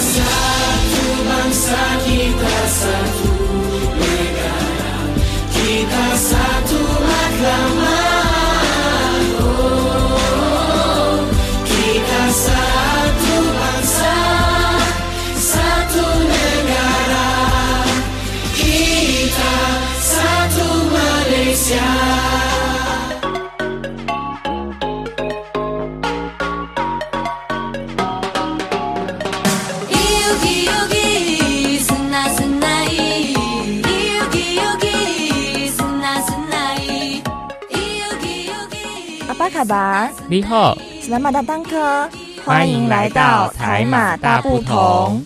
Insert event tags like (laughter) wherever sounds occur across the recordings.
satu bangsa kita satu 巴卡巴，你好，斯兰马大当科，欢迎来到台马大不同。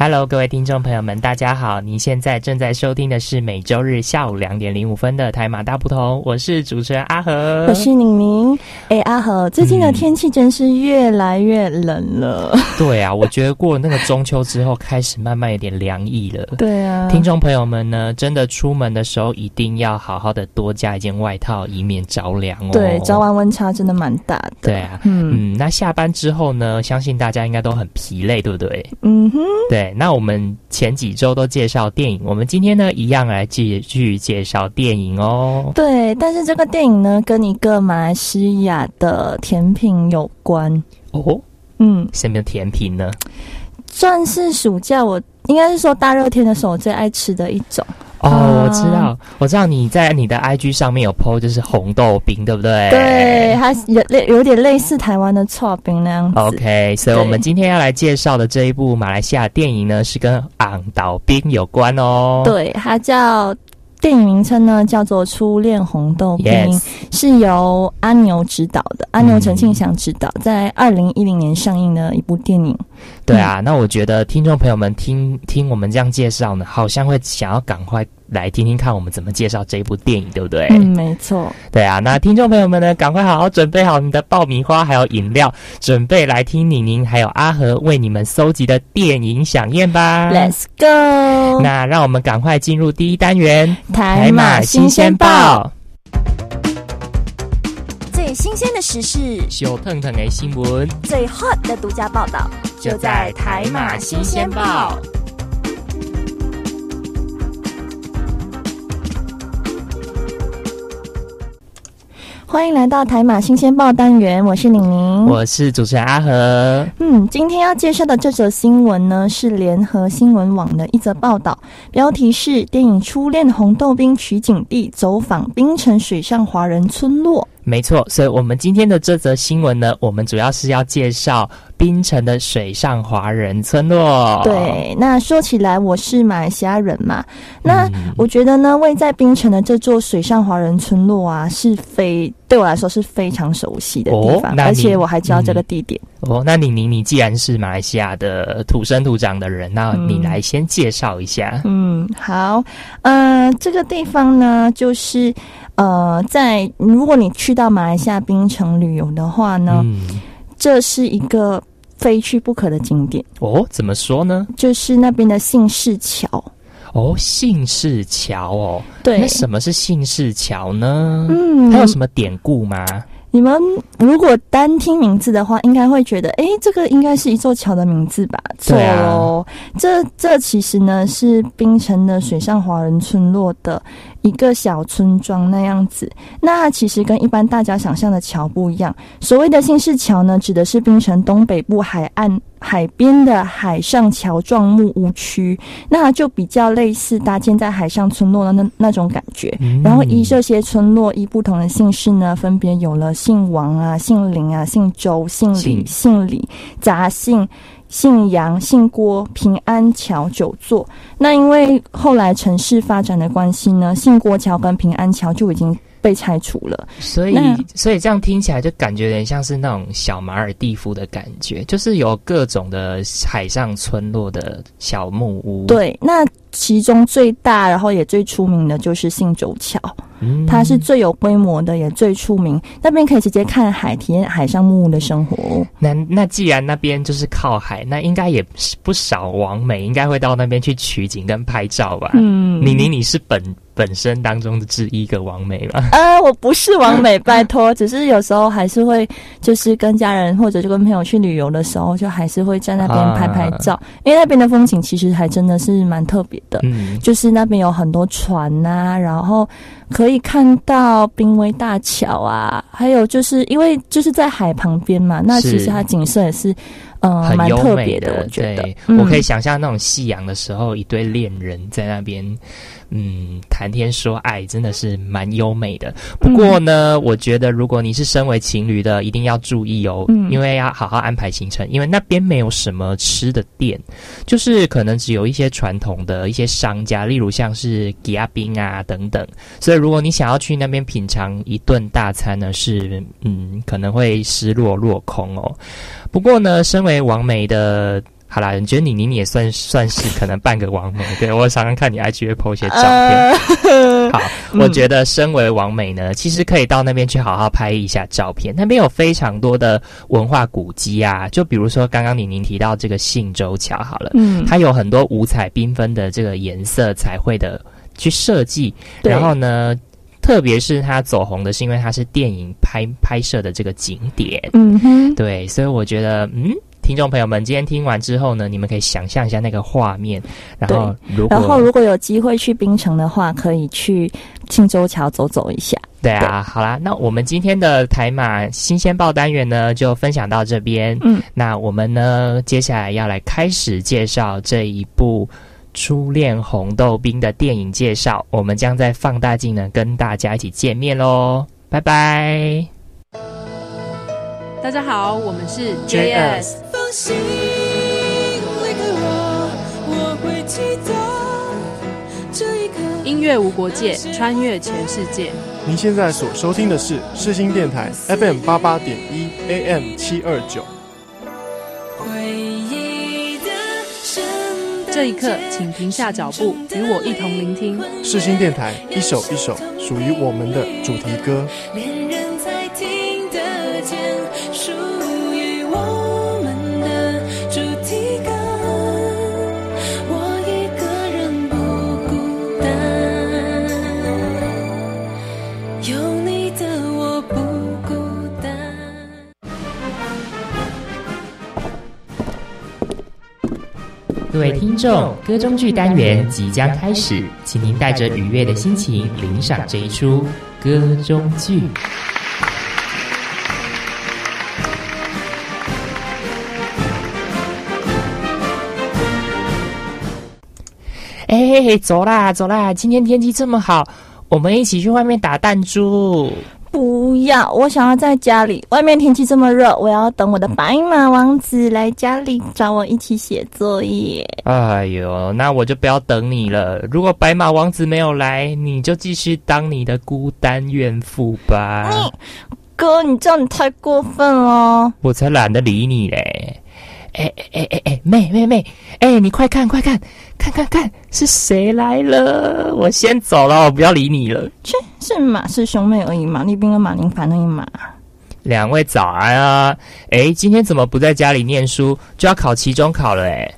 Hello，各位听众朋友们，大家好！您现在正在收听的是每周日下午两点零五分的台马大不同，我是主持人阿和，我是宁宁。哎，阿和，最近的天气真是越来越冷了。对啊，我觉得过了那个中秋之后，开始慢慢有点凉意了。对啊，听众朋友们呢，真的出门的时候一定要好好的多加一件外套，以免着凉哦。对，早晚温差真的蛮大的。对啊，嗯嗯，那下班之后呢，相信大家应该都很疲累，对不对？嗯哼，对，那我们前几周都介绍电影，我们今天呢一样来继续介绍电影哦。对，但是这个电影呢，跟一个马来西亚的甜品有关。哦，嗯，什么甜品呢？算是暑假我应该是说大热天的时候我最爱吃的一种。哦，啊我知道，我知道你在你的 IG 上面有 PO，就是红豆冰，对不对？对，。它有类有点类似台湾的刨冰那样子。OK，所以我们今天要来介绍的这一部马来西亚电影呢，是跟昂岛冰有关哦。对，它叫电影名称呢叫做《初恋红豆冰》Yes 是由阿牛执导的，阿牛陈庆祥执导，在二零一零年上映的一部电影。对啊，那我觉得听众朋友们听听我们这样介绍呢，好像会想要赶快来听听看我们怎么介绍这部电影，对不对？嗯，没错。对啊，那听众朋友们呢，赶快好好准备好你的爆米花还有饮料，准备来听宁宁还有阿和为你们搜集的电影响宴吧。Let's go！那让我们赶快进入第一单元台马新鲜报，最新鲜的时事，小腾腾的新闻最 hot 的独家报道，就在台马新鲜报。欢迎来到台马新鲜报单元，我是宁宁。我是主持人阿和。嗯，今天要介绍的这则新闻呢，是联合新闻网的一则报道，标题是“电影《初恋红豆冰》取景地走访冰城水上华人村落没错，所以我们今天的这则新闻呢，我们主要是要介绍槟城的水上华人村落。”。对，那说起来，我是马来西亚人嘛，那嗯我觉得呢，位在槟城的这座水上华人村落啊，是非对我来说是非常熟悉的地方，哦而且我还知道这个地点。哦，那你你，你既然是马来西亚的土生土长的人，那嗯你来先介绍一下。嗯，好，呃，这个地方呢，就是呃，在如果你去到马来西亚槟城旅游的话呢，嗯，这是一个非去不可的景点，哦，怎么说呢？就是那边的姓氏桥。哦，姓氏桥哦，对那，什么是姓氏桥呢？嗯，它有什么典故吗？你们如果单听名字的话，应该会觉得，诶，这个应该是一座桥的名字吧？错喽，这这其实呢是槟城的水上华人村落的一个小村庄那样子。那其实跟一般大家想象的桥不一样。所谓的新市桥呢，指的是槟城东北部海岸海边的海上桥状木屋区，那它就比较类似搭建在海上村落的那那种感觉。嗯然后依这些村落依不同的姓氏呢，分别有了姓王啊、姓林啊、姓周、姓李、姓姓李、杂姓、姓杨、姓郭、平安桥九座。那因为后来城市发展的关系呢，姓郭桥跟平安桥就已经被拆除了。所以所以这样听起来就感觉有点像是那种小马尔蒂夫的感觉，就是有各种的海上村落的小木屋。，对，那其中最大，然后也最出名的就是信州桥，嗯它是最有规模的，也最出名。那边可以直接看海，体验海上木屋的生活哦。那那既然那边就是靠海，那应该也是不少网美应该会到那边去取景跟拍照吧？嗯你你，你是本本身当中的之一个王美吧？(laughs) 呃，我不是王美，拜托，只是有时候还是会，就是跟家人或者就跟朋友去旅游的时候，就还是会在那边拍拍照，因为那边的风景其实还真的是蛮特别的。嗯，就是那边有很多船呐、然后可以看到濒危大桥啊，还有就是因为就是在海旁边嘛，那其实它景色也是，嗯、很蛮优美特别的，我觉得。，嗯我可以想象那种夕阳的时候，一对恋人在那边，嗯，谈天说爱，真的是蛮优美的。不过呢，我觉得如果你是身为情侣的，一定要注意哦，嗯因为要好好安排行程，因为那边没有什么吃的店，就是可能只有一些传统的一些商家，例如像是吉亚冰啊等等。所以如果你想要去那边品尝一顿大餐呢，是嗯可能会失落落空哦。不过呢，身为王梅的。好啦，你觉得你你也算算是可能半个王美，对我常常看你 IG 会 po 一些照片。呃，好，(laughs) 嗯我觉得身为王美呢，其实可以到那边去好好拍一下照片。那边有非常多的文化古迹啊，就比如说刚刚宁宁提到这个信州桥，好了，嗯，它有很多五彩缤纷的这个颜色彩绘的去设计，对然后呢，特别是它走红的是因为它是电影拍拍摄的这个景点，嗯哼，对，所以我觉得，嗯，听众朋友们，今天听完之后呢，你们可以想象一下那个画面，然后如果然后如果有机会去槟城的话，可以去庆州桥走走一下。对啊，好啦，那我们今天的台马新鲜报单元呢，就分享到这边。嗯，那我们呢，接下来要来开始介绍这一部《初恋红豆冰》的电影介绍。我们将在放大镜呢跟大家一起见面喽，拜拜。大家好，我们是 JS 放心离开我，我会记得这一刻。音乐无国界，穿越全世界。您现在所收听的是世新电台 FM 八八点一 AM 七二九。回忆的圣诞这一刻，请停下脚步，与我一同聆听。世新电台一首一首属于我们的主题歌。众，歌中剧单元即将开始，请您带着愉悦的心情领赏这一出歌中剧。哎，走啦走啦！今天天气这么好，我们一起去外面打弹珠。不要，我想要在家里。外面天气这么热，我要等我的白马王子来家里找我一起写作业。哎呦，那我就不要等你了。如果白马王子没有来，你就继续当你的孤单怨妇吧。你哥，你这样你太过分了。我才懒得理你嘞！哎哎哎哎哎，妹妹妹，哎，你快看快看，看看看是谁来了？我先走了，我不要理你了。切，是马氏兄妹而已，马丽斌跟马林凡而已嘛。两位早安啊！哎，今天怎么不在家里念书，就要考期中考了？哎，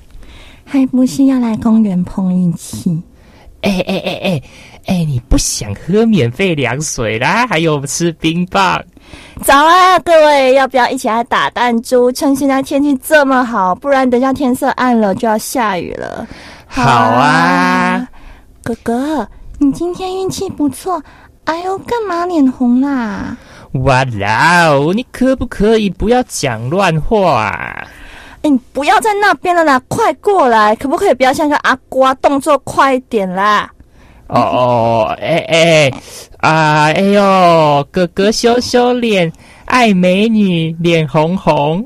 还不是要来公园碰运气？哎哎哎哎哎，你不想喝免费凉水啦？还有吃冰棒？早啊，各位，要不要一起来打弹珠？趁现在天气这么好，不然等下天色暗了就要下雨了。好啊，哥哥，你今天运气不错。哎呦，干嘛脸红啦？哇啦哦！你可不可以不要讲乱话、啊？哎，你不要在那边了啦，快过来！可不可以不要像个阿瓜，动作快一点啦？哦哦，哎哎啊，哎呦，哥哥羞羞脸，爱美女，脸红红。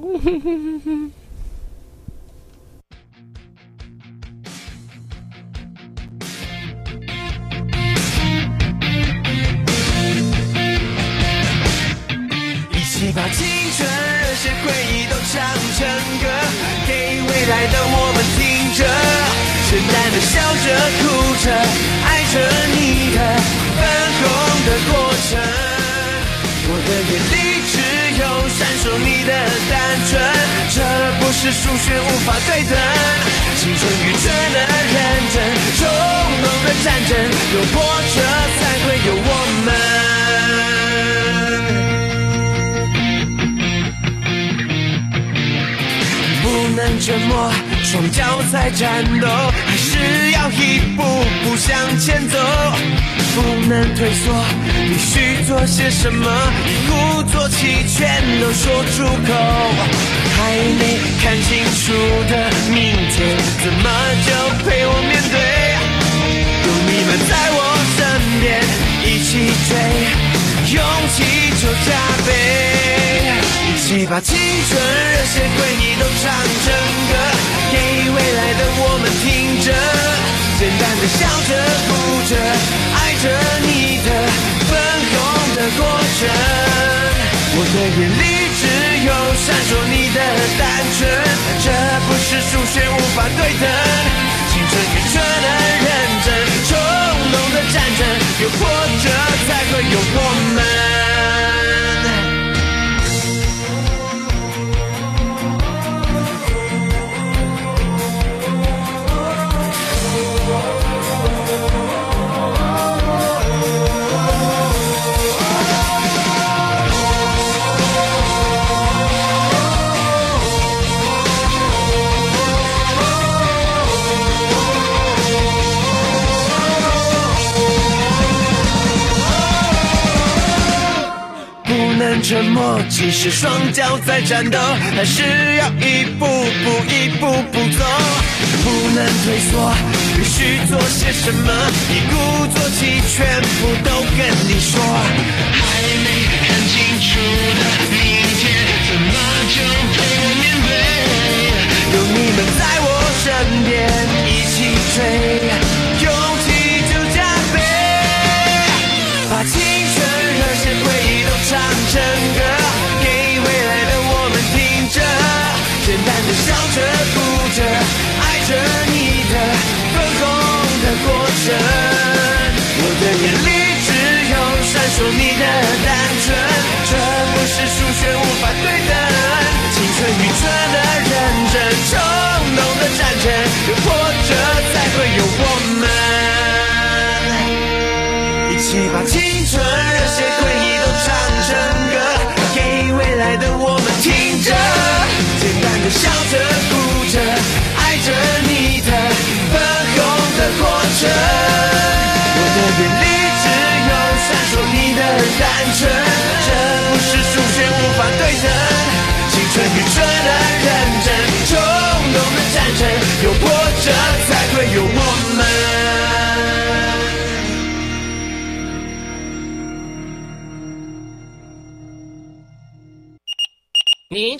一起把青春热血回忆都唱成歌，给未来的我们听着。简单的笑着哭着，爱着你的粉红的过程。我的眼里只有闪烁你的单纯，这不是数学无法对等。青春愚蠢的认真，冲动的战争，有波折才会有我们。不能沉默，双脚在战斗，还是要一步步向前走。不能退缩，必须做些什么，一鼓作气全都说出口。还没看清楚的明天，怎么就陪我面对？有你们在我身边，一起追，勇气就加倍。一起把青春热血回忆都唱成歌，给未来的我们听着，简单的笑着哭着，爱着你的粉红的过程。我的眼里只有闪烁你的单纯，这不是数学无法对等。青春愚蠢的认真，冲动的战争，有波折才会有我们。沉默，即使双脚在战斗，还是要一步步、一步步走。不能退缩，必须做些什么，一鼓作气，全部都跟你说。还没看清楚的明天，怎么就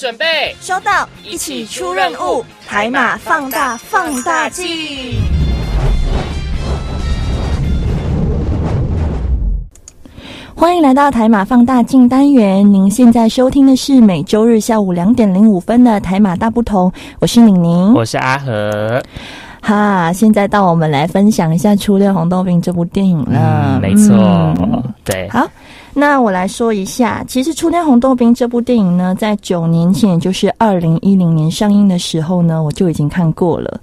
准备收到，一起出任务，台马放大放大镜。欢迎来到台马放大镜单元。您现在收听的是每周日下午两点零五分的台马大不同，我是宁宁。我是阿和，哈，现在到我们来分享一下《初恋红豆饼》这部电影了。嗯，没错，嗯对，好，那我来说一下，其实《初恋红豆冰》这部电影呢，在九年前，就是二零一零年上映的时候呢，我就已经看过了。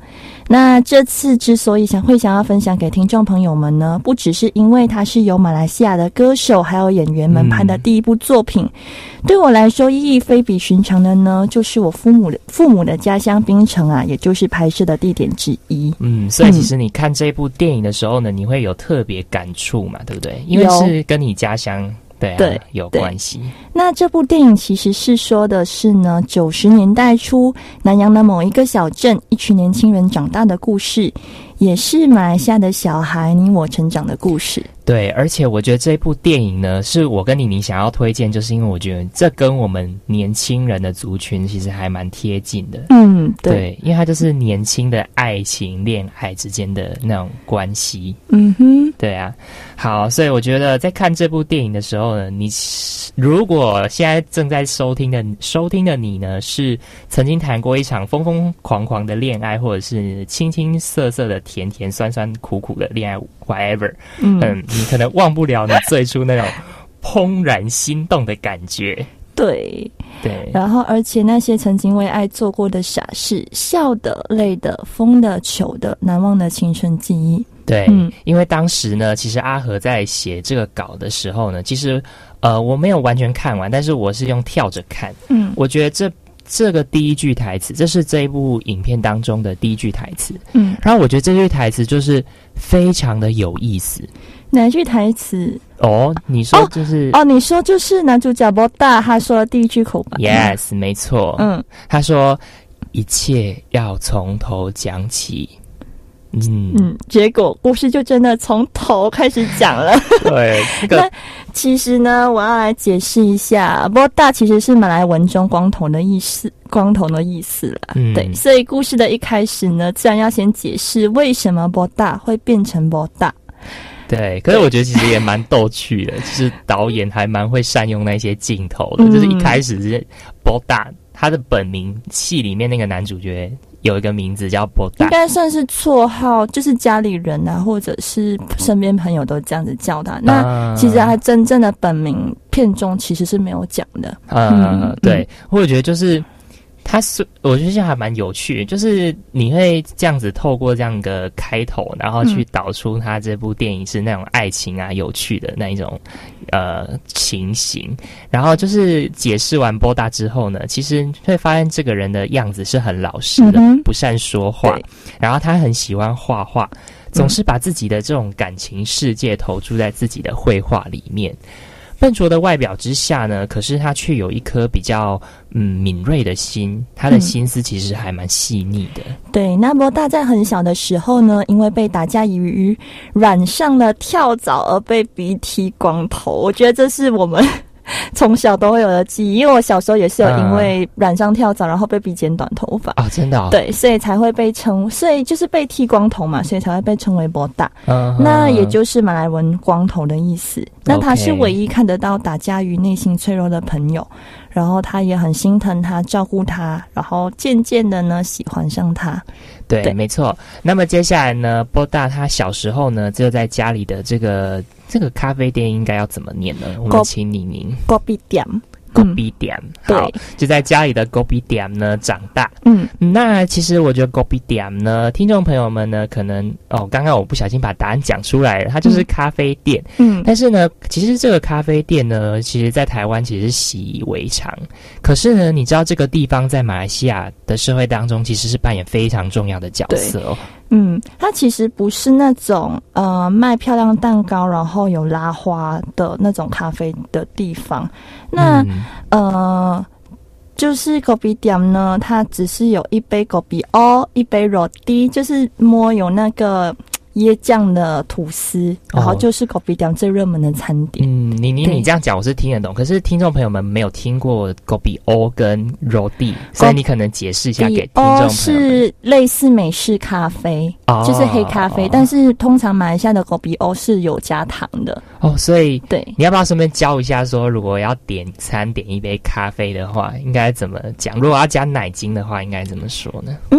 那这次之所以想会想要分享给听众朋友们呢，不只是因为它是由马来西亚的歌手还有演员们拍的第一部作品，对我来说意义非比寻常的呢，就是我父母的父母的家乡槟城啊，也就是拍摄的地点之一。嗯，所以其实你看这部电影的时候呢，你会有特别感触嘛，对不对？因为是跟你家乡对啊对有关系。那这部电影其实是说的是呢，九十年代初南洋的某一个小镇，一群年轻人长大的故事，也是马来西亚的小孩你我成长的故事。对，而且我觉得这部电影呢，是我跟妮妮想要推荐，就是因为我觉得这跟我们年轻人的族群其实还蛮贴近的。嗯，对，对，因为它就是年轻的爱情、恋爱之间的那种关系。嗯哼，对啊，好，所以我觉得在看这部电影的时候呢，你如果现在正在收听的收听的你呢，是曾经谈过一场疯疯狂狂的恋爱，或者是青青涩涩的甜甜酸酸苦苦的恋爱，whatever，嗯嗯，你可能忘不了你最初那种怦然心动的感觉。对。对，然后，而且那些曾经为爱做过的傻事，笑的、累的、疯的、糗的，难忘的青春记忆。对，嗯因为当时呢，其实阿和在写这个稿的时候呢，其实呃我没有完全看完，但是我是用跳着看。嗯我觉得这这个第一句台词，这是这一部影片当中的第一句台词。嗯，然后我觉得这句台词就是非常的有意思哪一句台词？哦。你说哦就是、哦，你说就是男主角波大他说的第一句口白。yes，没错。嗯，他说一切要从头讲起。嗯嗯，结果故事就真的从头开始讲了。(laughs) 对，这个那其实呢，我要来解释一下，波大其实是马来文中光头的意思，光头的意思啦。嗯对，所以故事的一开始呢，自然要先解释为什么波大会变成波大。对，可是我觉得其实也蛮逗趣的，就是导演还蛮会善用那些镜头的，嗯就是一开始是波大，他的本名戏里面那个男主角有一个名字叫波应，该算是绰号，就是家里人啊，或者是身边朋友都这样子叫他。那啊其实他真正的本名片中其实是没有讲的。嗯嗯，对，我觉得就是他是，我觉得这还蛮有趣的，就是你会这样子透过这样的开头，然后去嗯导出他这部电影是那种爱情啊、有趣的那一种呃情形，然后就是解释完波大之后呢，其实会发现这个人的样子是很老实的，嗯不善说话，然后他很喜欢画画，总是把自己的这种感情世界投注在自己的绘画里面。笨拙的外表之下呢，可是他却有一颗比较嗯敏锐的心，他的嗯心思其实还蛮细腻的。对，那波大在很小的时候呢，因为被打架鱼染上了跳蚤而被鼻剃光头。我觉得这是我们 (laughs) 从小都会有的记忆，因为我小时候也是有因为染上跳蚤，然后被逼剪短头发。啊，真的、哦，，对，所以才会被称，所以就是被剃光头嘛，所以才会被称为博大。嗯那也就是马来文“光头”的意思。那他是唯一看得到打架于内心脆弱的朋友，然后他也很心疼他，照顾他，然后渐渐的呢喜欢上他。对，对没错。那么接下来呢，波大他小时候呢，就在家里的这个这个咖啡店应该要怎么念呢？我们请你您高比点，狗比点，对好，就在家里的狗比点呢长大。嗯，那其实我觉得 d a m 呢，听众朋友们呢，可能哦，刚刚我不小心把答案讲出来了，它就是嗯咖啡店。嗯但是呢，其实这个咖啡店呢，其实在台湾其实习以为常。可是呢，你知道这个地方在马来西亚的社会当中，其实是扮演非常重要的角色哦。嗯，它其实不是那种呃卖漂亮蛋糕，然后有拉花的那种咖啡的地方。那、嗯呃，就是狗比点呢，它只是有一杯狗比哦，一杯肉滴，就是摸有那个椰酱的吐司，然后哦就是狗比点最热门的餐点。嗯，你你你这样讲我是听得懂，可是听众朋友们没有听过 g o o 跟 Rodi，所以你可能解释一下给听众是类似美式咖啡，哦就是黑咖啡，但是通常马来西亚的狗比欧是有加糖的。哦，所以对，你要不要顺便教一下说，如果要点餐点一杯咖啡的话，应该怎么讲？如果要加奶精的话，应该怎么说呢？嗯，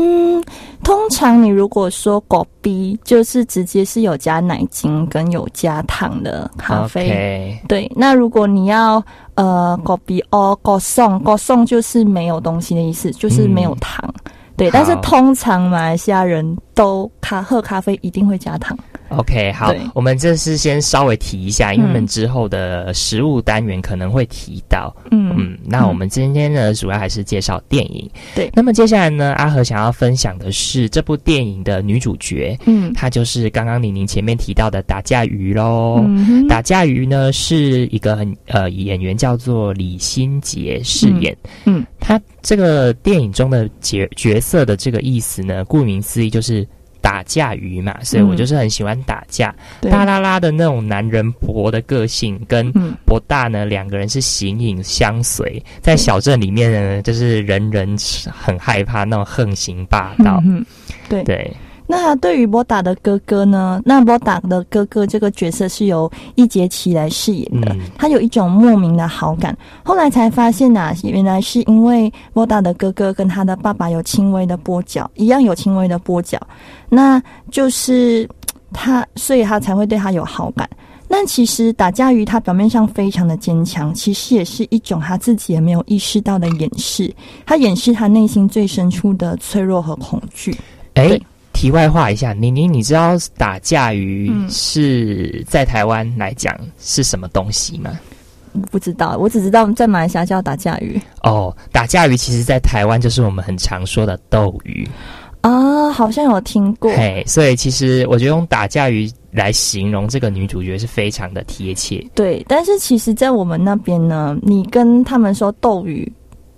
通常你如果说狗逼，就是直接是有加奶精跟有加糖的咖啡。对，那如果你要呃狗逼哦狗送狗送就是没有东西的意思，就是没有糖。对，但是通常马来西亚人都咖喝咖啡一定会加糖。OK，好，我们这是先稍微提一下，因为我们嗯。之后的食物单元可能会提到。嗯。嗯，那我们今天呢，主要还是介绍电影。对。那么接下来呢，阿和想要分享的是这部电影的女主角，嗯。她就是刚刚玲玲前面提到的打架鱼喽。嗯打架鱼呢是一个很呃演员叫做李心洁饰演，嗯。嗯。他这个电影中的角角色的这个意思呢，顾名思义就是打架鱼嘛，所以我嗯就是很喜欢打架。嗯大拉拉的那种男人博的个性，跟嗯博大呢两个人是形影相随，在小镇里面呢，就是人人很害怕那种横行霸道。嗯，对。对，那对于波达的哥哥呢？那波达的哥哥这个角色是由易杰奇来饰演的。嗯他有一种莫名的好感，后来才发现呐、原来是因为波达的哥哥跟他的爸爸有轻微的跛脚，一样有轻微的跛脚，那就是他，所以他才会对他有好感。但其实打架鱼他表面上非常的坚强，其实也是一种他自己也没有意识到的掩饰，他掩饰他内心最深处的脆弱和恐惧。哎对。题外话一下，妮妮，你知道打架鱼嗯是在台湾来讲是什么东西吗？我不知道，我只知道在马来西亚叫打架鱼哦，打架鱼其实在台湾就是我们很常说的斗鱼。啊，好像有听过。嘿，所以其实我觉得用打架鱼来形容这个女主角是非常的贴切。对，但是其实，在我们那边呢，你跟他们说斗鱼，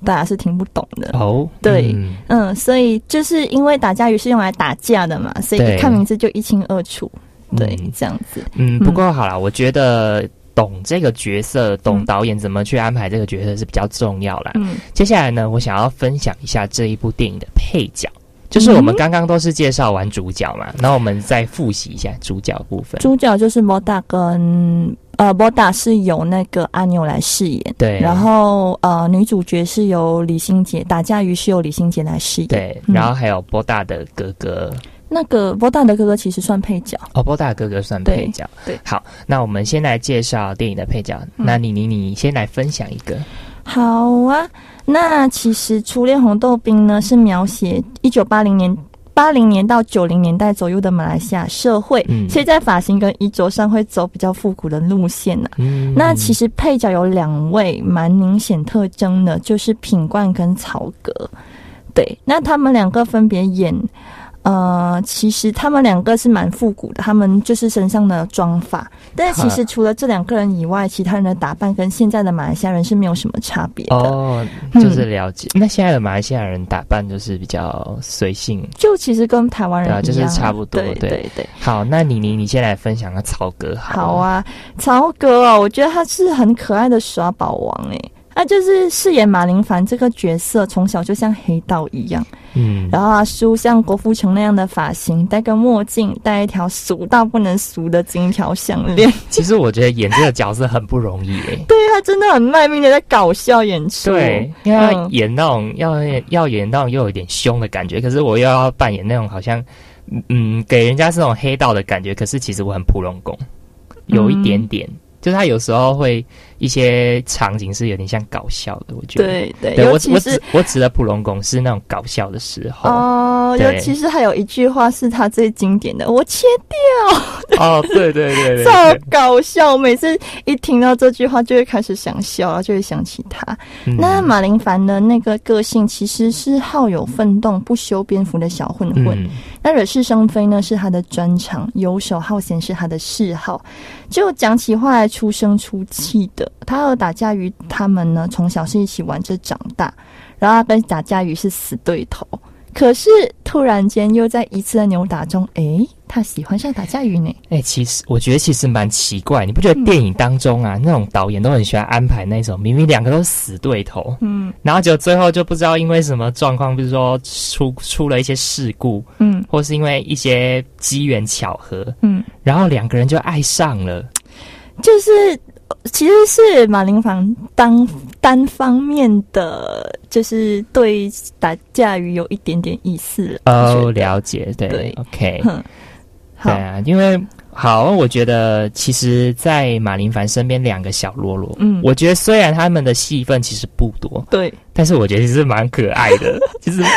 大家是听不懂的。哦，对嗯嗯，所以就是因为打架鱼是用来打架的嘛，所以一看名字就一清二楚。对，嗯这样子。嗯，不过好啦，我觉得懂这个角色，懂嗯导演怎么去安排这个角色是比较重要啦。嗯接下来呢，我想要分享一下这一部电影的配角，就是我们嗯刚刚都是介绍完主角嘛，然后我们再复习一下主角部分。主角就是摩达跟呃波达是由那个阿牛来饰演，对，然后呃女主角是由李心洁，打架鱼是由李心洁来饰演。对，嗯然后还有波大的哥哥，那个波大的哥哥其实算配角。哦，波大的哥哥算配角。对对好，那我们先来介绍电影的配角。嗯那你你你先来分享一个。好啊，那其实《初恋红豆冰》呢是描写一九八零年。八零年到九零年代左右的马来西亚社会，嗯。所以在发型跟衣着上会走比较复古的路线呢、嗯。那其实配角有两位蛮明显特征的，就是品冠跟曹格。对，那他们两个分别演，呃，其实他们两个是蛮复古的，他们就是身上的妆发。但其实除了这两个人以外，其他人的打扮跟现在的马来西亚人是没有什么差别的。哦，嗯就是了解。那现在的马来西亚人打扮就是比较随性。就其实跟台湾人一样、对啊就是差不多对对对对。好，那妮妮你先来分享个曹格好好，啊，曹格哦，我觉得他是很可爱的耍宝王诶。他就是饰演马林凡这个角色，从小就像黑道一样，嗯，然后啊，梳像郭富城那样的发型，戴个墨镜，戴一条俗到不能俗的金条项链，(laughs) 其实我觉得演这个角色很不容易诶。(laughs) 对他真的很卖命的在搞笑演出。对，因为演那种、要要演那种又有点凶的感觉，可是我又要扮演那种好像嗯给人家是那种黑道的感觉，可是其实我很普龙宫，有一点点，就是他有时候会一些场景是有点像搞笑的，我觉得。对对，对我我指我指的普龙宫是那种搞笑的时候哦，对尤其是还有一句话是他最经典的：“我切掉 (laughs) 哦，对对对对超，搞笑！我每次一听到这句话，就会开始想笑，然后就会想起他。嗯那马林凡的那个个性其实是好有奋斗、不修边幅的小混混。嗯那惹是生非呢是他的专长，游手好闲是他的嗜好。就讲起话来出声出气的。他和打架鱼他们呢从小是一起玩着长大，然后他跟打架鱼是死对头。可是突然间又在一次的扭打中，诶，他喜欢上打架鱼呢。哎、其实我觉得其实蛮奇怪，你不觉得电影当中啊，那种导演都很喜欢安排那种明明两个都是死对头，嗯然后就最后就不知道因为什么状况，比如说出出了一些事故，嗯或是因为一些机缘巧合，嗯，然后两个人就爱上了。就是其实是马林房当单方面的，就是对打架鱼有一点点意思了。哦，了解，对对。O k 哼，好。对，啊，因为好，我觉得其实，在马林凡身边两个小喽啰，嗯。我觉得虽然他们的戏份其实不多，对。但是我觉得其实蛮可爱的，(laughs) 其实对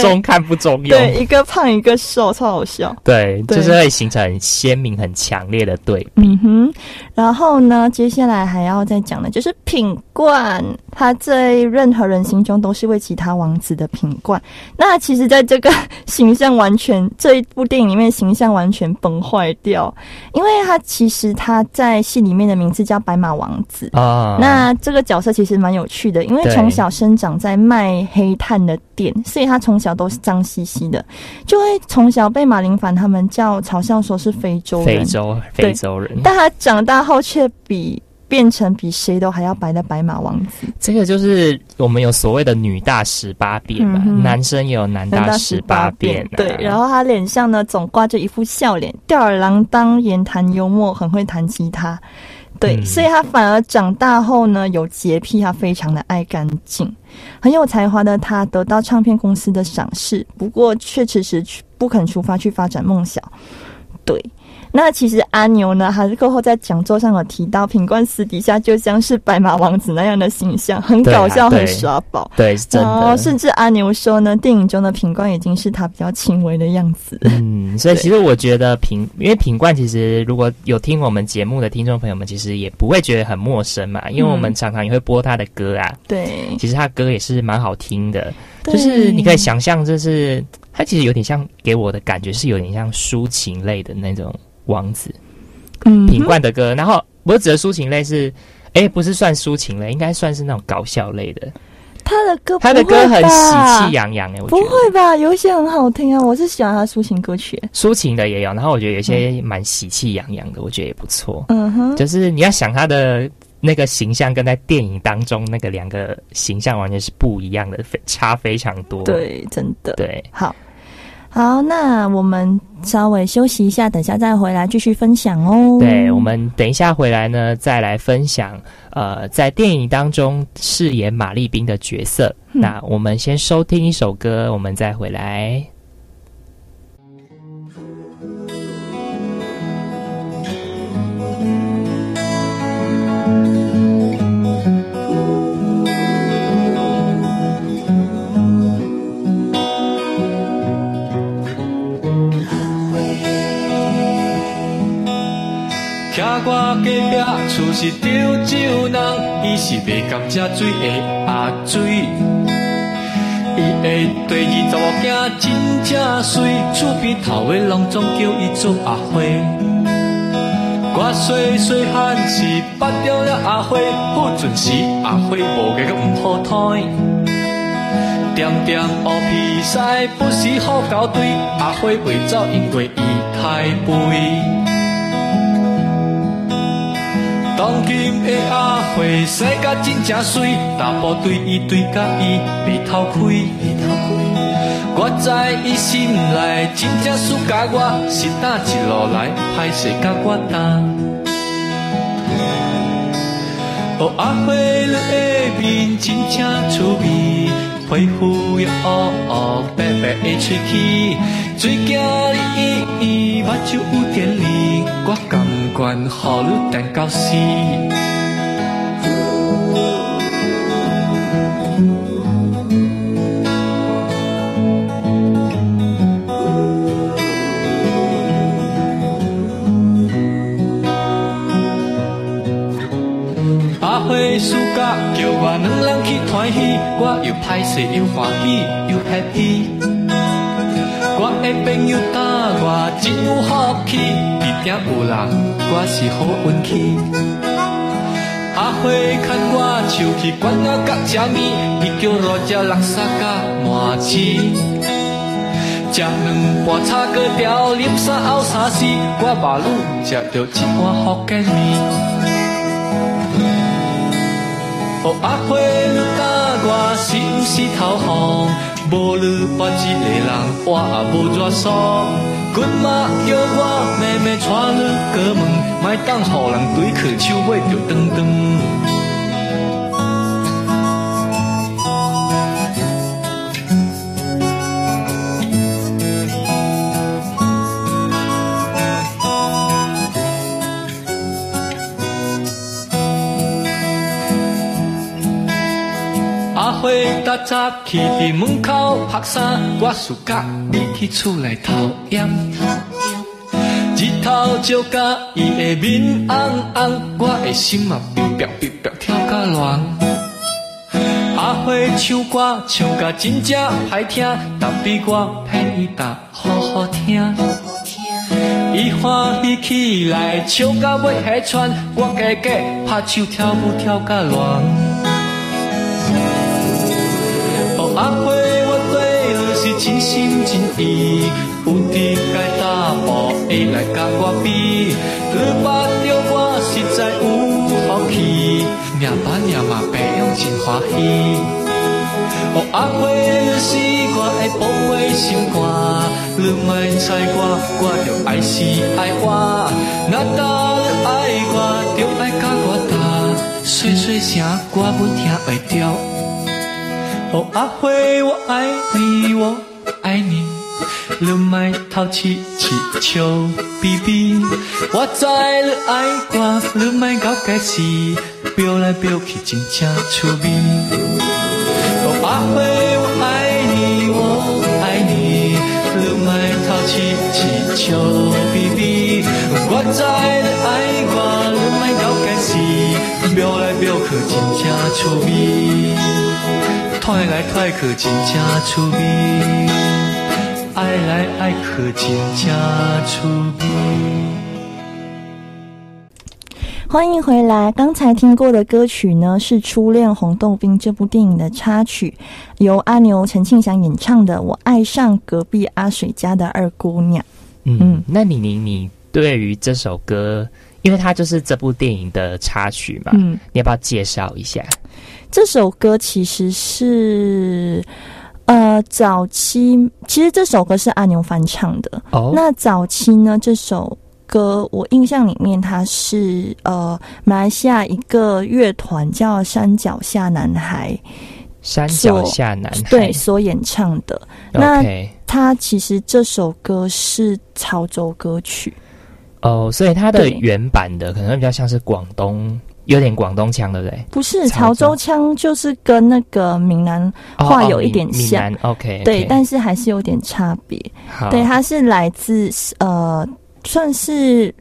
中看不中用。对，一个胖一个瘦，超好笑。对，对就是会形成很鲜明、很强烈的对比。嗯哼，然后呢，接下来还要再讲的就是品冠，他在任何人心中都是为其他王子的品冠。那其实，在这个形象完全这一部电影里面，形象完全崩坏掉，因为他其实他在戏里面的名字叫白马王子。啊，那这个角色其实蛮有趣的，因为从小生长在卖黑炭的店，所以他从小都是脏兮兮的，就会从小被马林凡他们叫嘲笑说是非洲人。非洲非洲人，但他长大后却比变成比谁都还要白的白马王子。这个就是我们有所谓的女大十八变嘛，嗯男生也有男大十八变、啊，对，然后他脸上呢总挂着一副笑脸，吊儿郎当，言谈幽默，很会弹吉他。对，嗯所以他反而长大后呢有洁癖，他非常的爱干净，很有才华的他得到唱片公司的赏识，不过却迟迟不肯出发去发展梦想。对，那其实阿牛呢，还是过后在讲座上有提到，品冠私底下就像是白马王子那样的形象，很搞笑，对很耍宝。对，是真然后的。甚至阿牛说呢，电影中的品冠已经是他比较轻微的样子。嗯，所以其实我觉得品，因为品冠其实如果有听我们节目的听众朋友们，其实也不会觉得很陌生嘛，因为我们嗯常常也会播他的歌啊。对，其实他歌也是蛮好听的，就是你可以想象，就是他其实有点像给我的感觉是有点像抒情类的那种王子嗯品冠的歌。然后我指的抒情类是，哎，不是算抒情类，应该算是那种搞笑类的。他的歌他的歌很喜气，洋洋哎，我不觉得会吧？有一些很好听啊，我是喜欢他抒情歌曲。抒情的也有，然后我觉得有些蛮喜气洋洋的，我觉得也不错。嗯哼，就是你要想他的那个形象跟在电影当中那个两个形象完全是不一样的，非差非常多。对，真的。对，好，好，那我们稍微休息一下，等下再回来继续分享哦。对，我们等一下回来呢，再来分享呃，在电影当中饰演马丽冰的角色。嗯那我们先收听一首歌，我们再回来。我隔壁厝是潮州人，伊是卖甘蔗水的阿水。伊的第二查某囝真正水，厝边头的拢总叫伊做阿花。我细细汉是捌着了阿花，好准时阿花无个个毋好睇。点点乌皮屎，不时好搞对，阿花袂走，因为伊太肥。当今的阿花生甲真正水，大部对伊对甲伊袂头开。我知伊心内真正输甲我，是打一路来歹势甲我担。哦，阿花你的面真正趣味，皮肤又黑黑白白的喙齿，嘴镜你圆圆，目睭有点利，我甘愿予你等到死。叫我两人去团戏，我又歹势又欢喜又 happy。我的朋友打我真有福气，一定有人我是好运气。阿花牵我手去管啊甲吃面，伊叫我食垃圾甲麻糍。食两盘炒粿条，啉三后三时，我马路食着一碗福建面。阿花你打我是毋是头风？无你我一个人，我也无热爽。阮妈叫我妹妹带你过门，莫当互人对去手尾就长长。早起伫门口晒衫，我 suka 你去厝内偷掩。日头照甲伊的面红红，我的心嘛哔哔哔哔跳甲乱。阿花唱歌唱甲真正歹听，但比我偏伊答好好听。伊欢喜起来唱甲要海喘，我家家拍手跳舞跳甲乱。真心真意，有伫该打步会来甲我比，你捌着我实在有福气，命把命嘛白用真欢喜。哦，阿花，是我的宝贝心肝，你莫猜我，我着爱是爱我。若答你爱我，着爱甲我答，碎碎声我不听会着。哦，阿花，我爱你，我爱你，你莫偷气气笑比比。我知你爱我，你莫搞假事，飙来飙去真正趣味。哦，阿花，我爱你，我爱你，你莫偷气气笑比比。我知你爱我，你莫搞假事，飙来飙去真正趣味，拖来拖去真正趣味，爱来爱去真正趣味。欢迎回来。刚才听过的歌曲呢，是《初恋红豆冰》这部电影的插曲，由阿牛陈庆祥演唱的《我爱上隔壁阿水家的二姑娘》。嗯，那你你你对于这首歌，因为它就是这部电影的插曲嘛，嗯，你要不要介绍一下？这首歌其实是呃早期，其实这首歌是阿牛翻唱的。哦，那早期呢，这首歌我印象里面它是呃马来西亚一个乐团叫山脚下男孩山脚下男孩。对所演唱的。那它其实这首歌是潮州歌曲，哦，所以它的原版的可能比较像是广东，有点广东腔，对不对？不是潮州腔，就是跟那个闽南话有一点像。南 OK，对，但是还是有点差别。对，它是来自呃，算是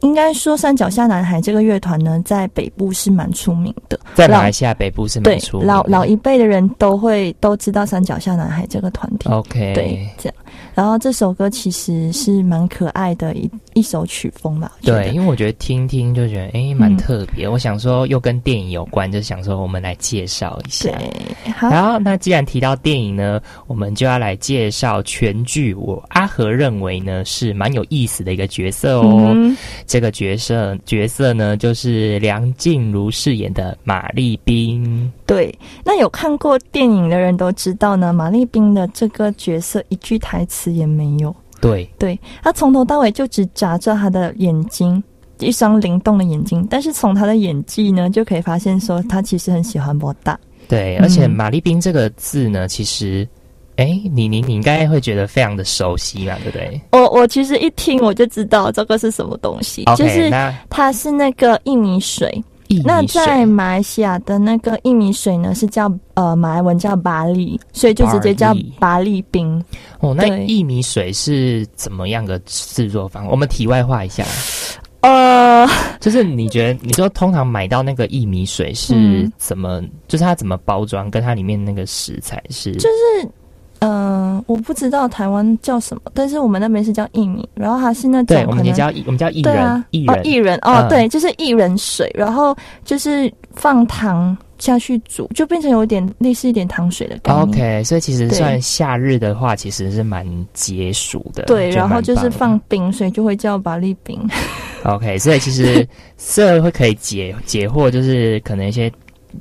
应该说山脚下男孩这个乐团呢，在北部是蛮出名的。在马来西亚北部是蛮出名的老老一辈的人都会都知道山脚下男孩这个团体。OK，对，这样。然后这首歌其实是蛮可爱的一一首曲风吧。对，因为我觉得听听就觉得诶蛮嗯特别。我想说又跟电影有关，就想说我们来介绍一下。对，好，好，那既然提到电影呢，我们就要来介绍全剧。我阿和认为呢是蛮有意思的一个角色哦。嗯这个角色角色呢就是梁静茹饰演的马丽冰。对，那有看过电影的人都知道呢，马丽冰的这个角色一句台词也没有。对，对他从头到尾就只眨着他的眼睛，一双灵动的眼睛。但是从他的演技呢，就可以发现说他其实很喜欢博大。对，嗯而且马丽冰这个字呢，其实，哎，你你你应该会觉得非常的熟悉嘛，对不对我我其实一听我就知道这个是什么东西就是那它是那个薏米水。薏那在马来西亚的那个薏米水呢，是叫呃马来文叫巴利，所以就直接叫巴利冰。哦，那薏米水是怎么样的制作方？法？我们题外话一下，呃，就是你觉得，你说通常买到那个薏米水是嗯。怎么，就是它怎么包装，跟它里面那个食材是，就是嗯、呃我不知道台湾叫什么，但是我们那边是叫薏米，然后它是那种对，我们可能也叫薏我们叫薏仁薏仁，哦薏仁哦，嗯对，就是薏仁水，然后就是放糖下去煮，就变成有点类似一点糖水的感觉。OK，所以其实算夏日的话，其实是蛮解暑的。对，然后就是放冰，所以就会叫巴利冰。(laughs) OK，所以其实这会可以解解惑，就是可能一些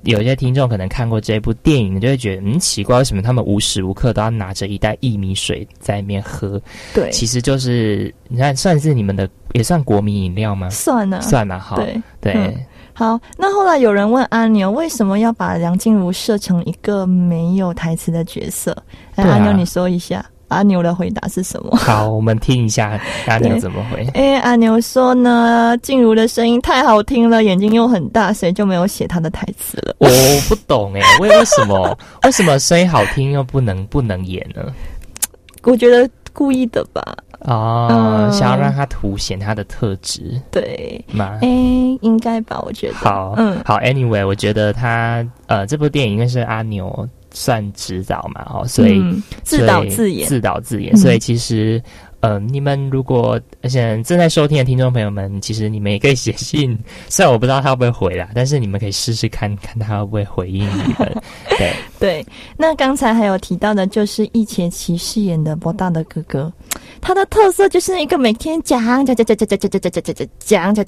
有一些听众可能看过这部电影，就会觉得嗯奇怪，为什么他们无时无刻都要拿着一袋薏米水在那边喝？对，其实就是你看，算是你们的也算国民饮料吗？算了，算嘛，好，对。对，嗯好，那后来有人问阿牛为什么要把梁静茹设成一个没有台词的角色？哎，对啊阿牛你说一下，阿牛的回答是什么？好，我们听一下阿牛怎么回。(laughs) 哎，阿牛说呢，静茹的声音太好听了，眼睛又很大，所以就没有写他的台词了。我不懂哎，(laughs) 为为什么为什么声音好听又不能不能演呢？我觉得故意的吧。哦，嗯想要让他凸显他的特质对，吗？哎、应该吧？我觉得。好，嗯好，Anyway，我觉得他呃，这部电影应该是阿牛算指导嘛，哦，所以、嗯自导自演自导自演，嗯所以其实。呃，你们如果而且正在收听的听众朋友们，其实你们也可以写信，虽然我不知道他会不会回啦，但是你们可以试试看看他会不会回应你们。(laughs) 对，对，那刚才还有提到的，就是易且奇饰演的博大的哥哥，他的特色就是一个每天讲讲讲讲讲讲讲讲讲讲讲讲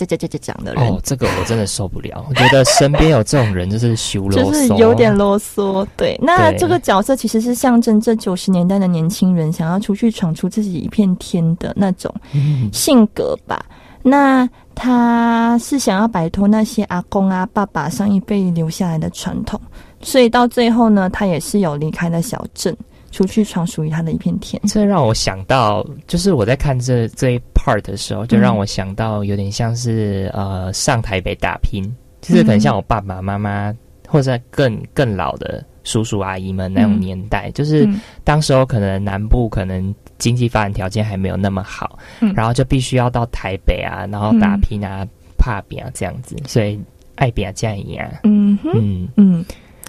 讲讲讲讲的人哦，，这个我真的受不了，我觉得身边有这种人就是修啰就是嗦，有点啰嗦。对，那这个角色其实是象征这九十年代的年轻人想要出去闯出自己一片天的那种嗯性格吧。那他是想要摆脱那些阿公啊、爸爸上一辈留下来的传统，所以到最后呢，他也是有离开了小镇，出去闯属于他的一片天。这让我想到，就是我在看这这一 part 的时候，就让我想到有点像是、呃上台北打拼，就是可能像我爸爸妈妈或者更更老的叔叔阿姨们那种嗯。年代，就是嗯。当时候可能南部可能经济发展条件还没有那么好，嗯。然后就必须要到台北啊，然后打拼啊、怕比啊这样子，所以爱比啊这样一样，嗯哼，嗯。嗯。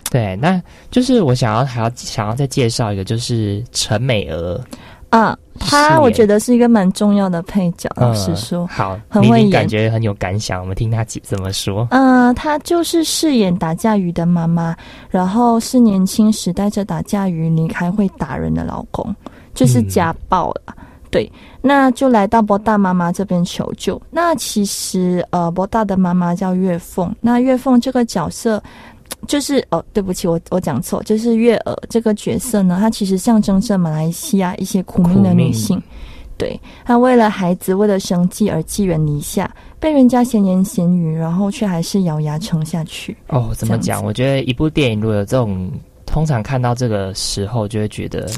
对，那就是我想要还要想要再介绍一个，就是陈美娥。啊，他我觉得是一个蛮重要的配角。老实说，嗯好，很会演感觉很有感想，我们听他怎怎么说。嗯、他就是饰演打架鱼的妈妈，然后是年轻时带着打架鱼离开会打人的老公，就是嗯家暴了。对，那就来到博大妈妈这边求救。那其实呃，博大的妈妈叫月凤，那月凤这个角色。就是哦，对不起，我我讲错，就是月儿这个角色呢，她其实象征着马来西亚一些苦命的女性，对她为了孩子，为了生计而寄人篱下，被人家闲言闲语，然后却还是咬牙撑下去。哦，怎么讲？我觉得一部电影如果有这种，通常看到这个时候，就会觉得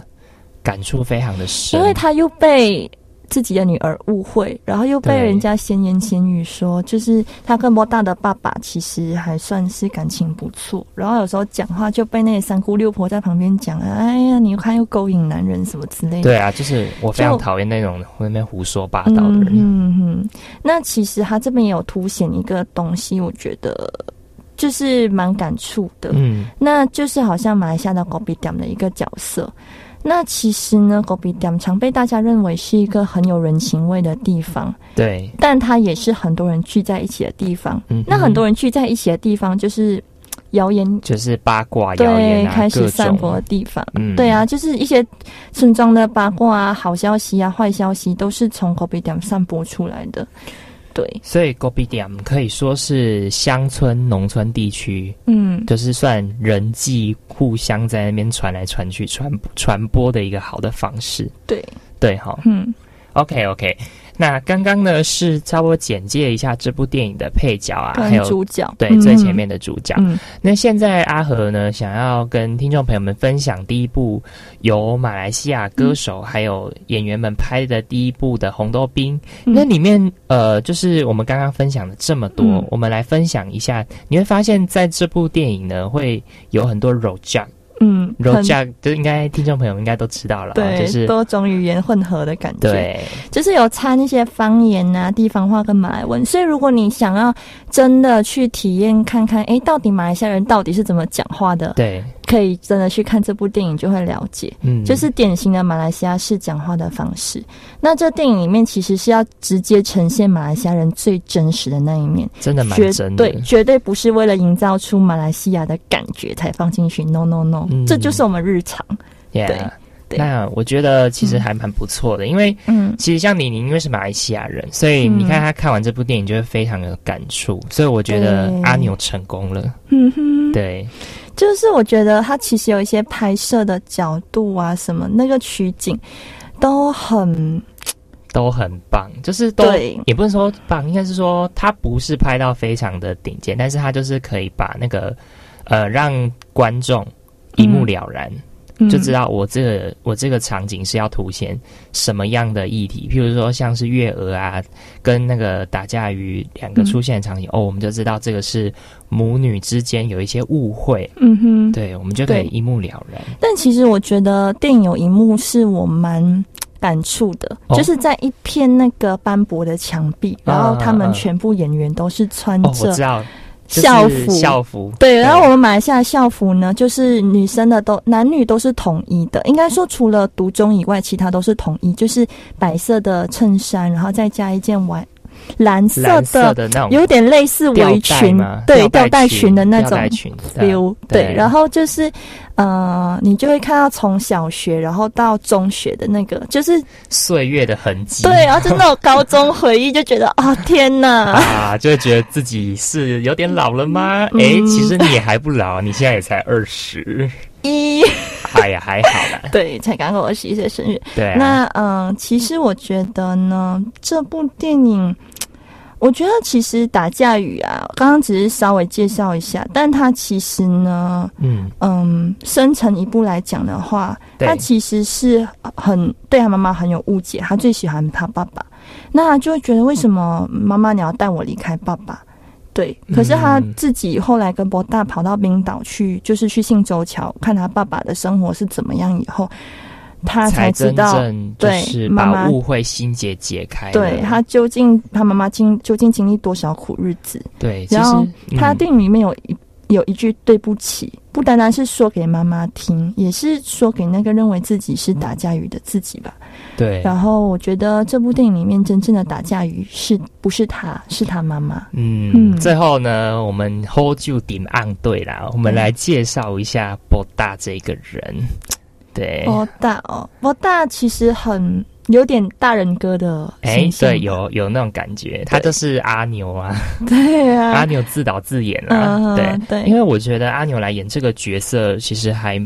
感触非常的深，因为她又被自己的女儿误会，然后又被人家闲言闲语说，就是他跟波大的爸爸其实还算是感情不错，然后有时候讲话就被那些三姑六婆在旁边讲，哎呀，你看又勾引男人什么之类的。对啊，就是我非常讨厌那种会那边胡说八道的人。嗯哼，那其实他这边也有凸显一个东西，我觉得就是蛮感触的。嗯，那就是好像马来西亚的狗比点的一个角色。那其实呢，狗比点常被大家认为是一个很有人情味的地方，对，但它也是很多人聚在一起的地方。嗯那很多人聚在一起的地方，就是谣言就是八卦谣言对啊，开始散播的。地方。嗯对啊，就是一些村庄的八卦啊、好消息啊、坏消息，都是从狗比点散播出来的。对，所以 g o b i d i a m 可以说是乡村、农村地区，嗯，就是算人际互相在那边传来传去、传传播的一个好的方式。对，对，哈。嗯。OK OK，那刚刚呢是稍微简介一下这部电影的配角啊，还有主角。对、嗯。最前面的主角。嗯。那现在阿和呢，想要跟听众朋友们分享第一部由马来西亚歌手还有演员们拍的第一部的《红豆冰》嗯。那里面呃，就是我们刚刚分享了这么多，嗯。我们来分享一下，你会发现在这部电影呢，会有很多 rojak。嗯，很 rojak 就应该听众朋友应该都知道了啊，对，就是多种语言混合的感觉。对，就是有掺一些方言啊、地方话跟马来文，所以如果你想要真的去体验看看，诶，到底马来西亚人到底是怎么讲话的，对，可以真的去看这部电影就会了解。嗯，就是典型的马来西亚式讲话的方式。那这电影里面其实是要直接呈现马来西亚人最真实的那一面，真的蛮绝真的，对绝对不是为了营造出马来西亚的感觉才放进去。No No No，、嗯。这就是我们日常。Yeah 对那我觉得其实还蛮不错的，因为嗯。其实像李宁因为是马来西亚人，所以你看他看完这部电影就会非常有感触，所以我觉得阿牛成功了。嗯哼，对，就是我觉得它其实有一些拍摄的角度啊，什么那个取景都很都很棒，就是都对也不是说棒，应该是说他不是拍到非常的顶尖，但是他就是可以把那个呃让观众一目了然。嗯就知道我这个我这个场景是要凸显什么样的议题，譬如说像是月娥啊，跟那个打架鱼两个出现的场景，哦，我们就知道这个是母女之间有一些误会，嗯哼。对，我们就可以一目了然。但其实我觉得电影有一幕是我蛮感触的，哦。就是在一片那个斑驳的墙壁，然后他们全部演员都是穿哦，我着校服。校服，对，然后我们马来西亚校服呢，就是女生的都男女都是统一的，应该说除了独中以外，其他都是统一，就是白色的衬衫，然后再加一件蓝蓝色的，的那种有点类似围裙，对，吊吊带裙裙的那种对对，然后就是呃，你就会看到从小学然后到中学的那个，就是岁月的痕迹，对，然后就那种高中回忆，就觉得啊、天哪！(laughs) 啊，就会觉得自己是有点老了吗？嗯哎、其实你也还不老，你现在也才二十，一哎呀，还好啦。(laughs) 对，才刚过二十一岁生日。对啊，那嗯、呃其实我觉得呢，这部电影，我觉得其实打架语啊，刚刚只是稍微介绍一下，但它其实呢，嗯，嗯，深层一步来讲的话，他其实是很对他妈妈很有误解，他最喜欢他爸爸，那他就会觉得为什么妈妈你要带我离开爸爸？对，可是他嗯自己后来跟博大跑到冰岛去，就是去信州桥看他爸爸的生活是怎么样，以后他才真知道，正就对是妈妈把误会心结解开。对他究竟他妈妈经究竟经历多少苦日子，对，然后他电影里面有一有一句对不起，不单单是说给妈妈听，也是说给那个认为自己是打架鱼的自己吧。对，然后我觉得这部电影里面真正的打架鱼是不是他，是他妈妈。嗯，嗯最后呢，我们 hold 住顶岸队啦，我们来介绍一下博大这个人。对，博大哦，博大其实很有点大人哥的哎、对，有有那种感觉，他就是阿牛啊，(laughs) 对啊，阿牛自导自演啊，嗯对。对。因为我觉得阿牛来演这个角色，其实还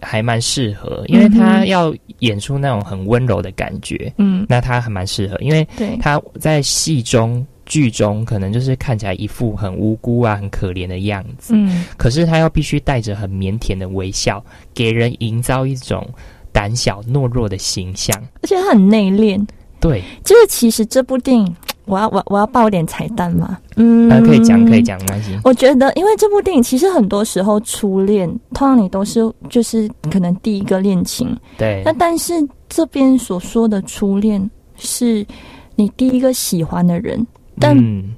还蛮适合，因为他要演出那种很温柔的感觉，嗯，那他还蛮适合，因为对，他在戏中。剧中可能就是看起来一副很无辜啊、很可怜的样子，嗯可是他又必须带着很腼腆的微笑，给人营造一种胆小懦弱的形象。而且他很内敛。对，就是其实这部电影，我要我我要爆点彩蛋嘛？嗯，呃，可以讲，可以。讲，没关系。我觉得，因为这部电影其实很多时候初恋，通常你都是就是可能第一个恋情，对那，但是这边所说的初恋是你第一个喜欢的人，但嗯，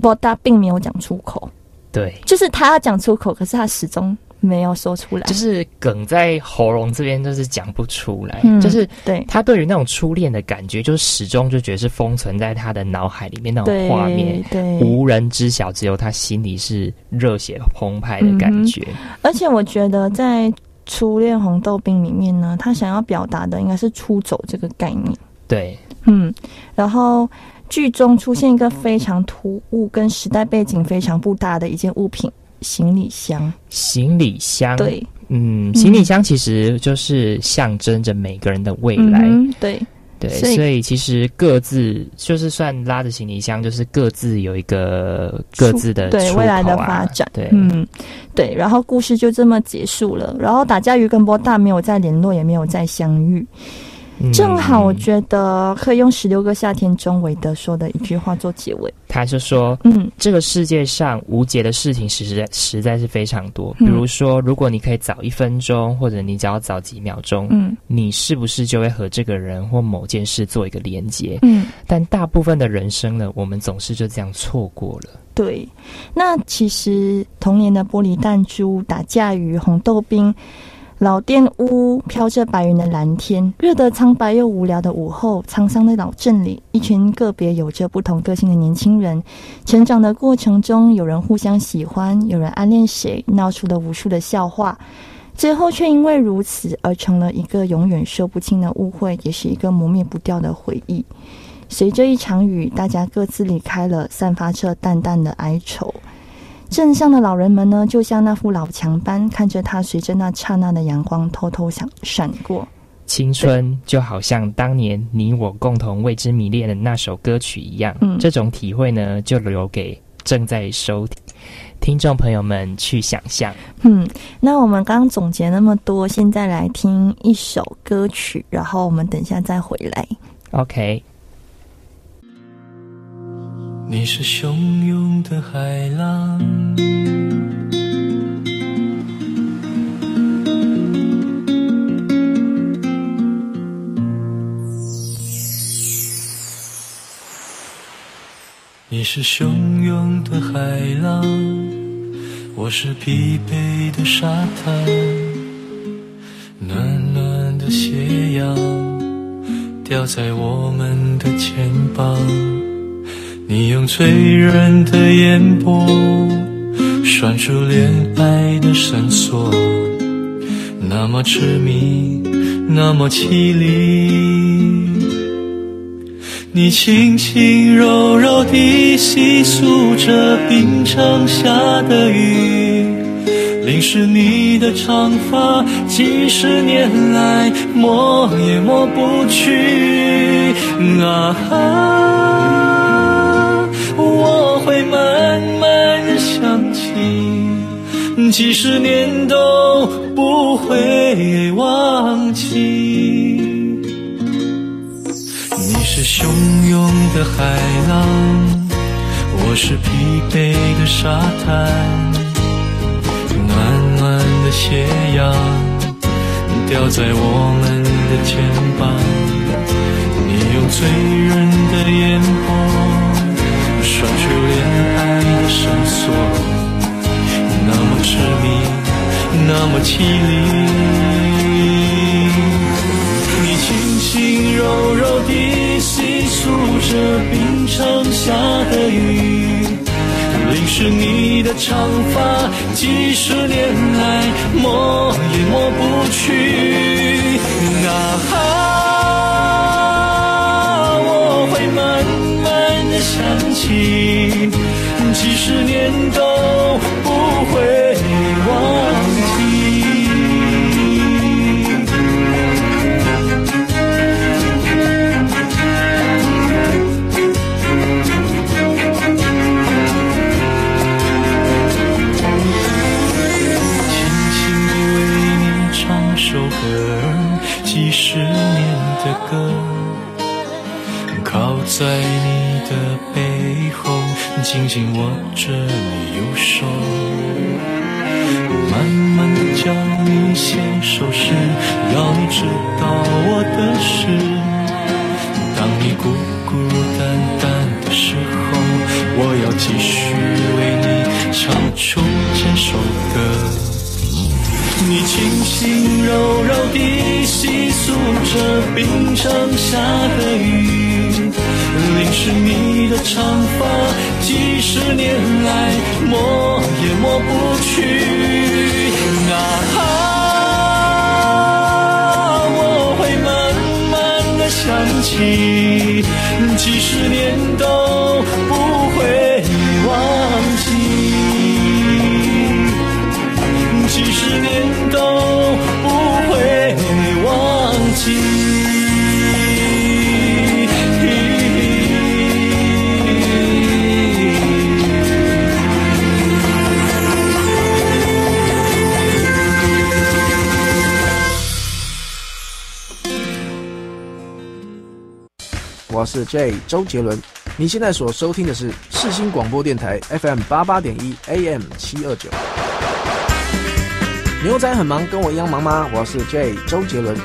博大并没有讲出口，对，就是他要讲出口，可是他始终没有说出来，就是梗在喉咙这边，就是讲不出来，嗯就是对。他对于那种初恋的感觉，就始终就觉得是封存在他的脑海里面那种对画面，对，无人知晓，只有他心里是热血澎湃的感觉。而且我觉得在《初恋红豆冰》里面呢，他想要表达的应该是出走这个概念。对，嗯，然后剧中出现一个非常突兀、跟时代背景非常不搭的一件物品——行李箱。行李箱，，对，嗯，行李箱其实就是象征着每个人的未来。嗯对，对，所以所以其实各自就是算拉着行李箱，就是各自有一个各自的啊对未来的发展。对，嗯，对。然后故事就这么结束了。然后打架鱼跟波大没有再联络，也没有再相遇。嗯正好，我觉得可以用《十六个夏天》中韦德说的一句话做结尾。他就说，嗯这个世界上无解的事情实在实在是非常多。比嗯如说，如果你可以早一分钟，或者你只要早几秒钟，嗯你是不是就会和这个人或某件事做一个连接？嗯，但大部分的人生呢，我们总是就这样错过了。对。那其实童年的玻璃弹珠、打架鱼、红豆冰。老店屋飘着白云的蓝天，热得苍白又无聊的午后，沧桑的老镇里，一群个别有着不同个性的年轻人，成长的过程中，有人互相喜欢，有人暗恋谁，闹出了无数的笑话，最后却因为如此而成了一个永远说不清的误会，也是一个磨灭不掉的回忆。随着一场雨，大家各自离开了，散发着淡淡的哀愁。镇上的老人们呢，就像那副老墙般，看着他随着那刹那的阳光偷偷闪闪过。青春就好像当年你我共同为之迷恋的那首歌曲一样，嗯这种体会呢，就留给正在收听听众朋友们去想象。嗯，那我们刚刚总结那么多，现在来听一首歌曲，然后我们等一下再回来。OK，你是汹涌的海浪，你是汹涌的海浪，我是疲惫的沙滩，暖暖的斜阳掉在我们的肩膀。你用醉人的眼波拴住恋爱的绳索，那么痴迷，那么凄厉。你轻轻柔柔地细诉着冰城下的雨，淋湿你的长发，几十年来抹也抹不去。啊几十年都不会忘记。你是汹涌的海浪，我是疲惫的沙滩，暖暖的斜阳掉在我们的肩膀。你用醉人的眼波拴住恋爱的绳索，是你，那么凄厉。你轻轻柔柔地细诉着冰城下的雨，淋湿你的长发，几十年来抹也抹不去。啊哈，几十年的歌，靠在你的背后，紧紧握着你右手，慢慢教你写首诗，要你知道我的事。当你孤孤单单的时候，我要继续为你唱出这首歌。你轻轻柔柔地细诉着冰城下的雨，淋湿你的长发，几十年来抹也抹不去。啊，我会慢慢的想起，几十年都我是 J 周杰伦。你现在所收听的是世新广播电台 FM 八八点一 AM 七二九。牛仔很忙，跟我一样忙吗？我是 J 周杰伦。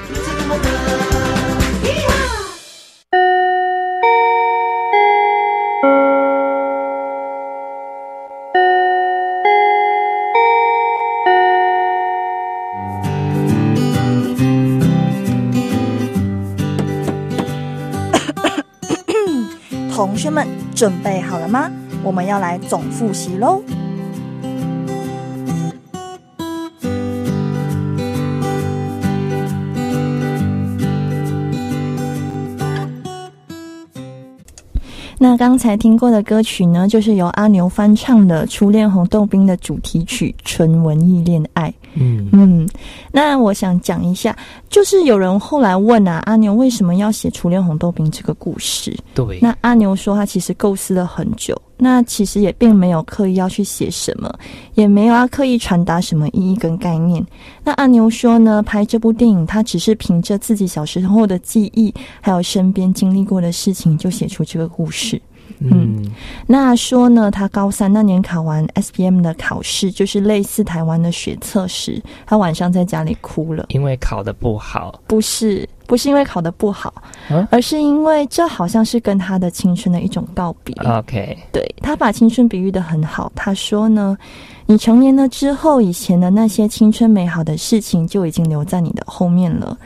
同学们准备好了吗？我们要来总复习喽。刚才听过的歌曲呢，就是由阿牛翻唱的《初恋红豆冰》的主题曲《纯文艺恋爱》。嗯嗯，那我想讲一下，就是有人后来问啊，阿牛为什么要写《初恋红豆冰》这个故事？对，那阿牛说他其实构思了很久，那其实也并没有刻意要去写什么，也没有要刻意传达什么意义跟概念。那阿牛说呢，拍这部电影他只是凭着自己小时候的记忆，还有身边经历过的事情，就写出这个故事。那说呢，他高三那年考完 SPM 的考试，就是类似台湾的学测时，他晚上在家里哭了。因为考得不好，不是，不是因为考得不好，嗯而是因为这好像是跟他的青春的一种告别。，OK，对他把青春比喻的很好，他说呢，你成年了之后，以前的那些青春美好的事情就已经留在你的后面了，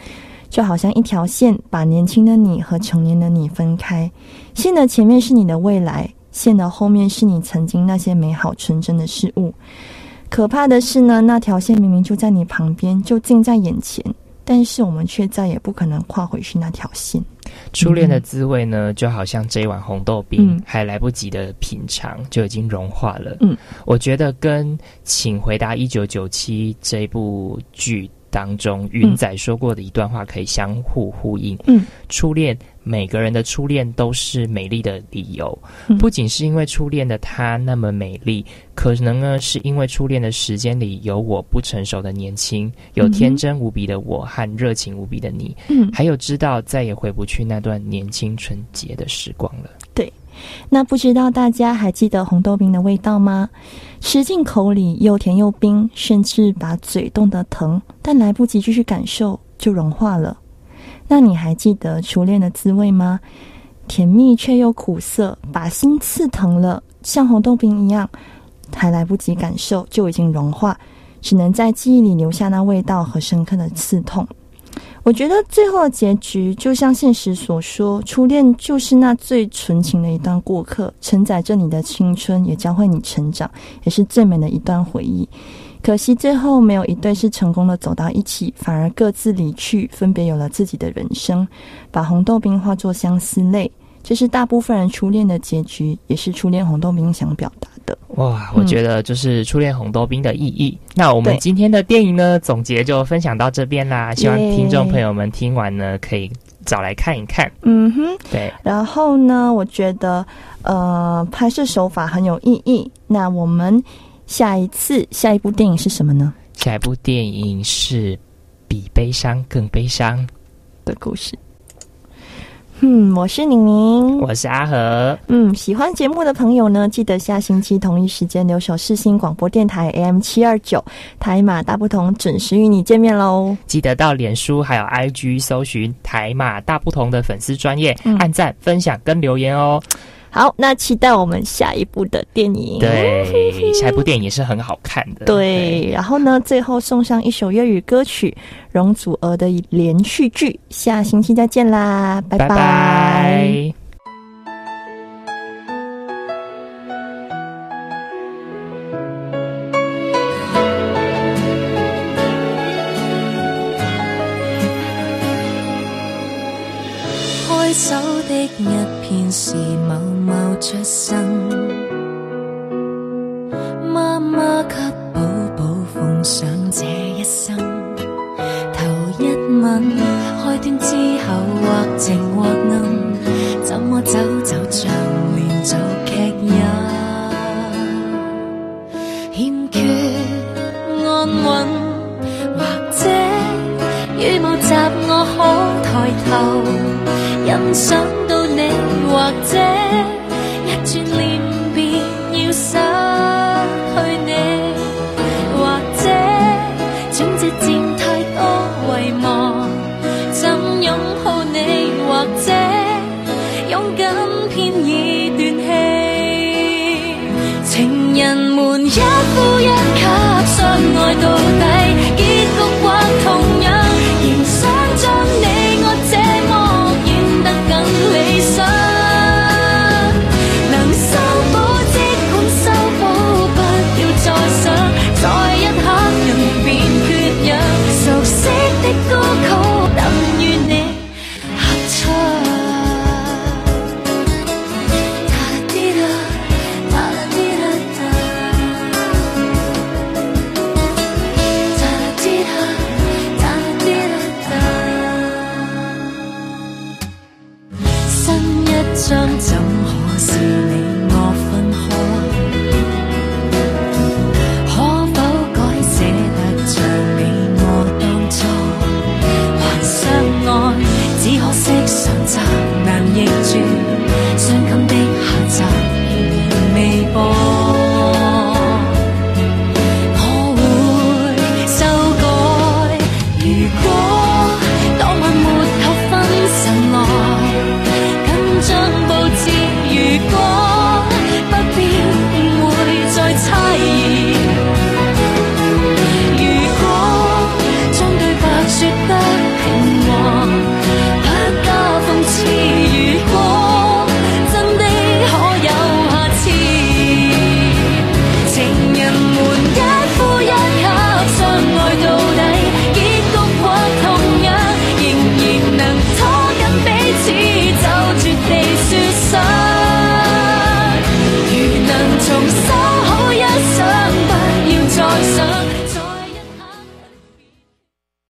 就好像一条线把年轻的你和成年的你分开，线的前面是你的未来，线的后面是你曾经那些美好纯真的事物。可怕的是呢，那条线明明就在你旁边，就近在眼前，但是我们却再也不可能跨回去那条线。初恋的滋味呢，就好像这一碗红豆冰，嗯还来不及的品尝就已经融化了。嗯，我觉得跟《请回答一九九七》这部剧当中云仔说过的一段话可以相互呼应。嗯，初恋，每个人的初恋都是美丽的理由，嗯不仅是因为初恋的她那么美丽，可能呢是因为初恋的时间里有我不成熟的年轻，有天真无比的我和热情无比的你。嗯，还有知道再也回不去那段年轻纯洁的时光了。对那不知道大家还记得红豆冰的味道吗？吃进口里又甜又冰，甚至把嘴冻得疼，但来不及继续感受就融化了。那你还记得初恋的滋味吗？甜蜜却又苦涩，把心刺疼了，像红豆冰一样，还来不及感受就已经融化，只能在记忆里留下那味道和深刻的刺痛。我觉得最后的结局就像现实所说，初恋就是那最纯情的一段过客，承载着你的青春，也教会你成长，也是最美的一段回忆。可惜最后没有一对是成功的走到一起，反而各自离去，分别有了自己的人生，把红豆冰化作相思泪。这是大部分人初恋的结局，也是初恋红豆冰想表达的。哇，我觉得就是初恋红豆冰的意义。那我们今天的电影呢，总结就分享到这边啦。希望听众朋友们听完呢，可以找来看一看。嗯哼，对，然后呢，我觉得呃，拍摄手法很有意义。那我们下一次下一部电影是什么呢？下一部电影是《比悲伤更悲伤》，的故事。嗯，我是宁宁，我是阿和。嗯，喜欢节目的朋友呢，记得下星期同一时间留守世新广播电台 AM 七二九台马大不同，准时与你见面喽。记得到脸书还有 IG 搜寻台马大不同的粉丝专业，嗯按赞、分享跟留言哦。好，那期待我们下一部的电影。对，下一部电影也是很好看的。对，然后呢，最后送上一首粤语歌曲《容祖儿的连续剧》，下星期再见啦，拜拜拜。開手的一片是某某出生，媽媽給寶寶奉上這一生。頭一吻，開端之後或晴或暗，怎麼走就像連續劇也欠缺安穩，或者雨霧襲我可抬頭。欣賞到你，或者一